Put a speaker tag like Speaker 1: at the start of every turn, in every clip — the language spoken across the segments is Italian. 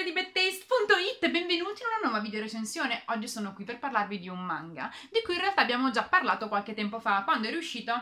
Speaker 1: signori di bedtaste.it e benvenuti in una nuova video recensione. Oggi sono qui per parlarvi di un manga di cui in realtà abbiamo già parlato qualche tempo fa quando è riuscito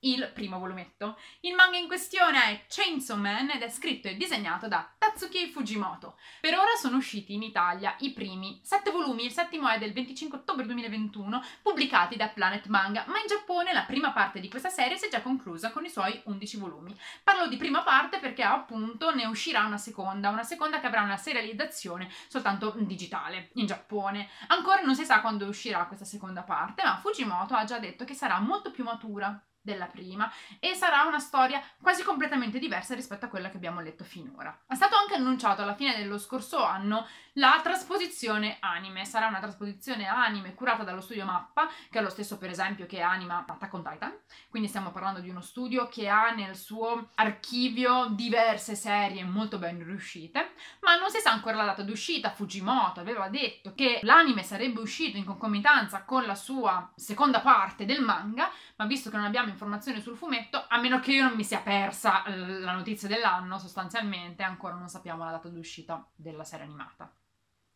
Speaker 1: il primo volumetto. Il manga in questione è Chainsaw Man ed è scritto e disegnato da Tatsuki Fujimoto. Per ora sono usciti in Italia i primi sette volumi, il settimo è del 25 ottobre 2021, pubblicati da Planet Manga, ma in Giappone la prima parte di questa serie si è già conclusa con i suoi 11 volumi. Parlo di prima parte perché appunto ne uscirà una seconda, una seconda che avrà una serializzazione soltanto digitale in Giappone. Ancora non si sa quando uscirà questa seconda parte, ma Fujimoto ha già detto che sarà molto più matura della prima e sarà una storia quasi completamente diversa rispetto a quella che abbiamo letto finora. È stato anche annunciato alla fine dello scorso anno la trasposizione anime, sarà una trasposizione anime curata dallo studio Mappa, che è lo stesso per esempio che anima Attack on Titan, quindi stiamo parlando di uno studio che ha nel suo archivio diverse serie molto ben riuscite, ma non si sa ancora la data d'uscita, Fujimoto aveva detto che l'anime sarebbe uscito in concomitanza con la sua seconda parte del manga, ma visto che non abbiamo informazioni sul fumetto, a meno che io non mi sia persa la notizia dell'anno, sostanzialmente ancora non sappiamo la data d'uscita della serie animata.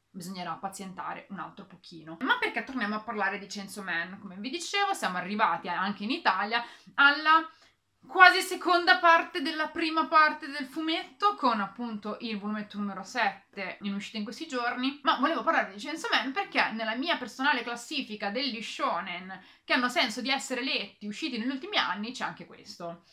Speaker 1: Bisognerà pazientare un altro pochino. Ma perché torniamo a parlare di Chainsaw Man? Come vi dicevo, siamo arrivati anche in Italia alla quasi seconda parte della prima parte del fumetto con appunto il volumetto numero 7 in uscita in questi giorni ma volevo parlare di Chainsaw Man perché nella mia personale classifica degli shonen che hanno senso di essere letti usciti negli ultimi anni c'è anche questo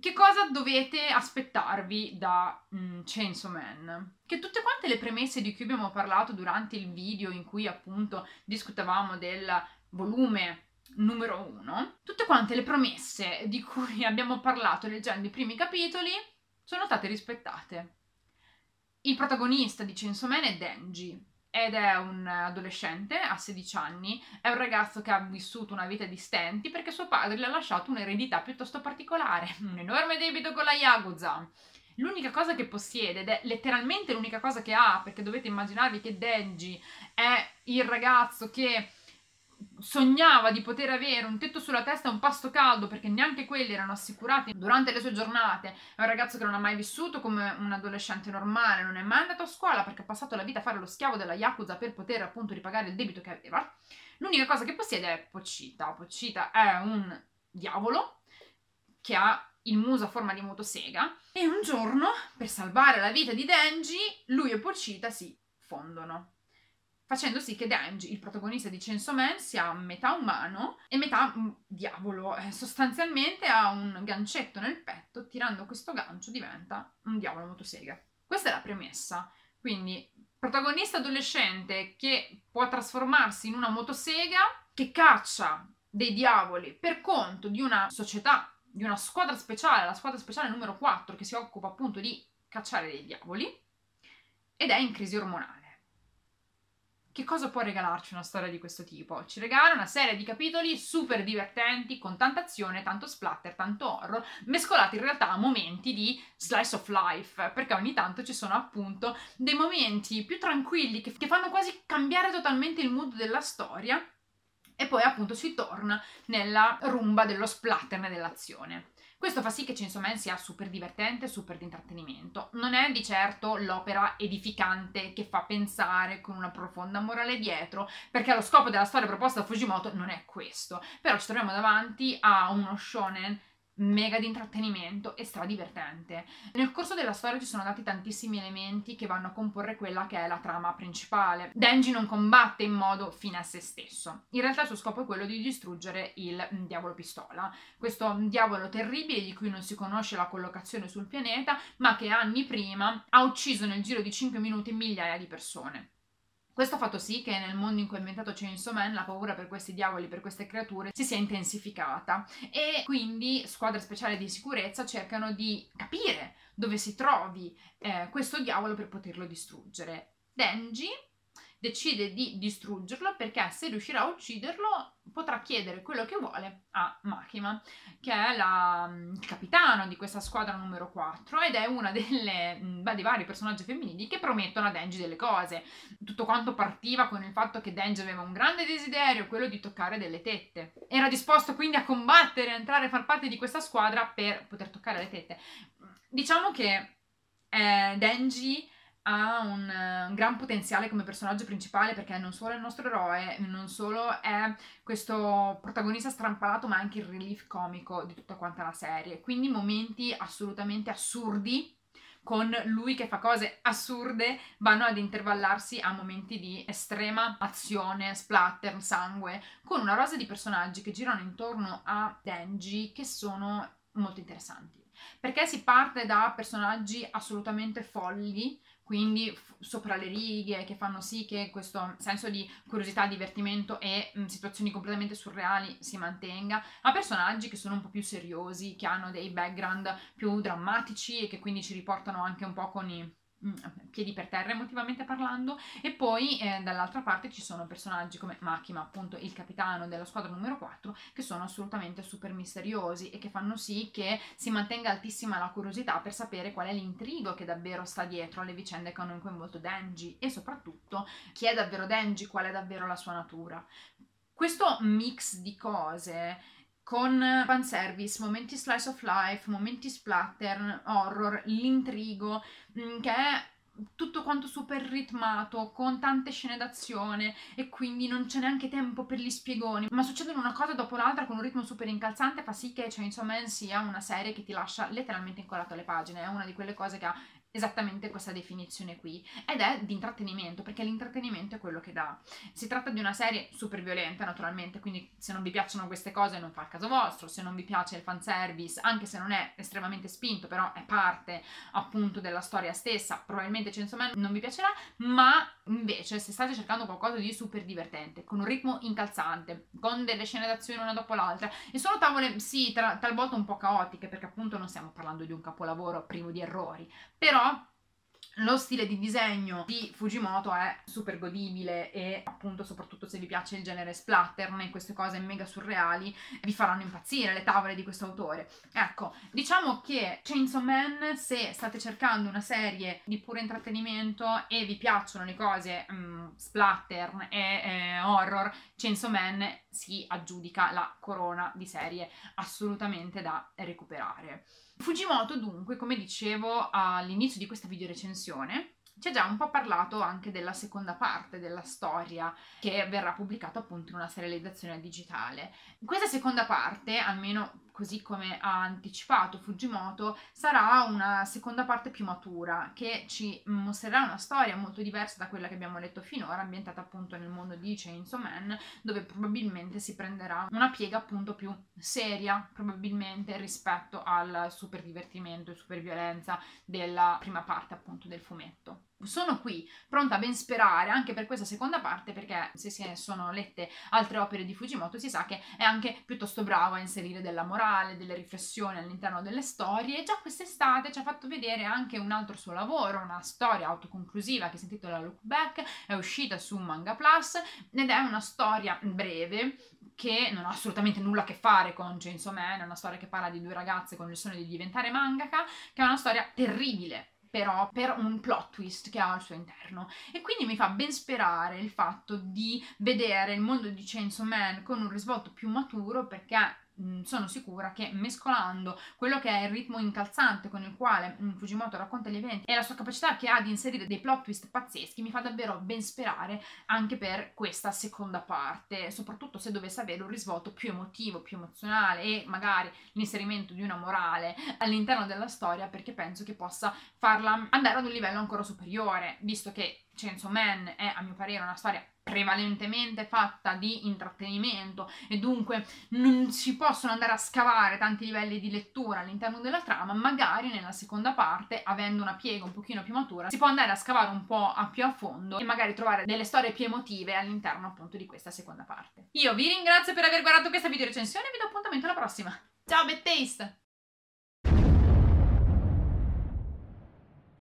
Speaker 1: che cosa dovete aspettarvi da mm, Chainsaw Man? Che tutte quante le premesse di cui abbiamo parlato durante il video in cui appunto discutevamo del volume numero uno, tutte quante le promesse di cui abbiamo parlato leggendo i primi capitoli sono state rispettate. Il protagonista di Chainsaw Man è Denji ed è un adolescente, ha 16 anni, è un ragazzo che ha vissuto una vita di stenti perché suo padre gli ha lasciato un'eredità piuttosto particolare, un enorme debito con la Yakuza. L'unica cosa che possiede, ed è letteralmente l'unica cosa che ha, perché dovete immaginarvi che Denji è il ragazzo che sognava di poter avere un tetto sulla testa e un pasto caldo perché neanche quelli erano assicurati durante le sue giornate. È un ragazzo che non ha mai vissuto come un adolescente normale, non è mai andato a scuola perché ha passato la vita a fare lo schiavo della Yakuza per poter appunto ripagare il debito che aveva. L'unica cosa che possiede è Poccita. Poccita è un diavolo che ha il muso a forma di motosega e un giorno, per salvare la vita di Denji, lui e Poccita si fondono facendo sì che Denji, il protagonista di Chainsaw Man, sia metà umano e metà mm, diavolo. Eh, sostanzialmente ha un gancetto nel petto, tirando questo gancio diventa un diavolo motosega. Questa è la premessa. Quindi, protagonista adolescente che può trasformarsi in una motosega che caccia dei diavoli per conto di una società, di una squadra speciale, la squadra speciale numero 4 che si occupa appunto di cacciare dei diavoli ed è in crisi ormonale che cosa può regalarci una storia di questo tipo? Ci regala una serie di capitoli super divertenti, con tanta azione, tanto splatter, tanto horror, mescolati in realtà a momenti di slice of life, perché ogni tanto ci sono appunto dei momenti più tranquilli che, che fanno quasi cambiare totalmente il mood della storia e poi appunto si torna nella rumba dello splatter dell'azione. Questo fa sì che Chainsaw Man sia super divertente, super di intrattenimento. Non è di certo l'opera edificante che fa pensare con una profonda morale dietro, perché lo scopo della storia proposta da Fujimoto non è questo. Però ci troviamo davanti a uno shonen mega di intrattenimento e stradivertente. Nel corso della storia ci sono dati tantissimi elementi che vanno a comporre quella che è la trama principale. Denji non combatte in modo fine a se stesso. In realtà il suo scopo è quello di distruggere il diavolo pistola. Questo diavolo terribile di cui non si conosce la collocazione sul pianeta, ma che anni prima ha ucciso nel giro di 5 minuti migliaia di persone. Questo ha fatto sì che nel mondo in cui è inventato Chainsaw Man la paura per questi diavoli, per queste creature, si sia intensificata e quindi squadre speciali di sicurezza cercano di capire dove si trovi eh, questo diavolo per poterlo distruggere. Denji decide di distruggerlo perché se riuscirà a ucciderlo potrà chiedere quello che vuole a Makima, che è la, mm, capitano di questa squadra numero 4 ed è una delle, beh, dei vari personaggi femminili che promettono a Denji delle cose. Tutto quanto partiva con il fatto che Denji aveva un grande desiderio, quello di toccare delle tette. Era disposto quindi a combattere, a entrare a far parte di questa squadra per poter toccare le tette. Diciamo che eh, Denji ha un, un, gran potenziale come personaggio principale perché non solo è il nostro eroe, non solo è questo protagonista strampalato, ma anche il relief comico di tutta quanta la serie. Quindi momenti assolutamente assurdi con lui che fa cose assurde vanno ad intervallarsi a momenti di estrema azione, splatter, sangue, con una rosa di personaggi che girano intorno a Denji che sono molto interessanti. Perché si parte da personaggi assolutamente folli, quindi f- sopra le righe, che fanno sì che questo senso di curiosità, divertimento e mh, situazioni completamente surreali si mantenga, a personaggi che sono un po' più seriosi, che hanno dei background più drammatici e che quindi ci riportano anche un po' con i piedi per terra emotivamente parlando e poi eh, dall'altra parte ci sono personaggi come Makima appunto il capitano della squadra numero 4 che sono assolutamente super misteriosi e che fanno sì che si mantenga altissima la curiosità per sapere qual è l'intrigo che davvero sta dietro alle vicende che hanno coinvolto Denji e soprattutto chi è davvero Denji, qual è davvero la sua natura. Questo mix di cose con fanservice, momenti slice of life, momenti splatter, horror, l'intrigo, mm, che è tutto quanto super ritmato, con tante scene d'azione e quindi non c'è neanche tempo per gli spiegoni, ma succedono una cosa dopo l'altra con un ritmo super incalzante, fa sì che Chainsaw Man sia una serie che ti lascia letteralmente incollato alle pagine, è una di quelle cose che ha esattamente questa definizione qui ed è di intrattenimento perché l'intrattenimento è quello che dà. Si tratta di una serie super violenta naturalmente quindi se non vi piacciono queste cose non fa il caso vostro se non vi piace il fanservice anche se non è estremamente spinto però è parte appunto della storia stessa probabilmente Chainsaw Man non vi piacerà ma invece se state cercando qualcosa di super divertente con un ritmo incalzante con delle scene d'azione una dopo l'altra e sono tavole sì tra, talvolta un po' caotiche perché appunto non stiamo parlando di un capolavoro privo di errori però lo stile di disegno di Fujimoto è super godibile e appunto soprattutto se vi piace il genere splattern e queste cose mega surreali vi faranno impazzire le tavole di questo autore. Ecco, diciamo che Chainsaw Man se state cercando una serie di puro intrattenimento e vi piacciono le cose um, splattern e eh, horror, Chainsaw Man si aggiudica la corona di serie assolutamente da recuperare. Fujimoto dunque, come dicevo all'inizio di questa video recensione, ci ha già un po' parlato anche della seconda parte della storia che verrà pubblicata appunto in una serializzazione digitale. Questa seconda parte, almeno così come ha anticipato Fujimoto, sarà una seconda parte più matura che ci mostrerà una storia molto diversa da quella che abbiamo letto finora, ambientata appunto nel mondo di Chainsaw Man, dove probabilmente si prenderà una piega appunto più seria, probabilmente rispetto al super divertimento e super violenza della prima parte appunto del fumetto sono qui pronta a ben sperare anche per questa seconda parte perché se si sono lette altre opere di Fujimoto si sa che è anche piuttosto bravo a inserire della morale, delle riflessioni all'interno delle storie. E già quest'estate ci ha fatto vedere anche un altro suo lavoro, una storia autoconclusiva che si intitola Look Back, è uscita su Manga Plus ed è una storia breve che non ha assolutamente nulla a che fare con Chainsaw Man, è una storia che parla di due ragazze con il sogno di diventare mangaka, che è una storia terribile però per un plot twist che ha al suo interno. E quindi mi fa ben sperare il fatto di vedere il mondo di Chainsaw Man con un risvolto più maturo perché Mm, sono sicura che mescolando quello che è il ritmo incalzante con il quale mm, Fujimoto racconta gli eventi e la sua capacità che ha di inserire dei plot twist pazzeschi mi fa davvero ben sperare anche per questa seconda parte, soprattutto se dovesse avere un risvolto più emotivo, più emozionale e magari l'inserimento di una morale all'interno della storia perché penso che possa farla andare ad un livello ancora superiore, visto che Chainsaw Man è a mio parere una storia prevalentemente fatta di intrattenimento e dunque non si possono andare a scavare tanti livelli di lettura all'interno della trama, magari nella seconda parte, avendo una piega un pochino più matura, si può andare a scavare un po' a più a fondo e magari trovare delle storie più emotive all'interno appunto di questa seconda parte. Io vi ringrazio per aver guardato questa video recensione e vi do appuntamento alla prossima. Ciao, Bad Taste!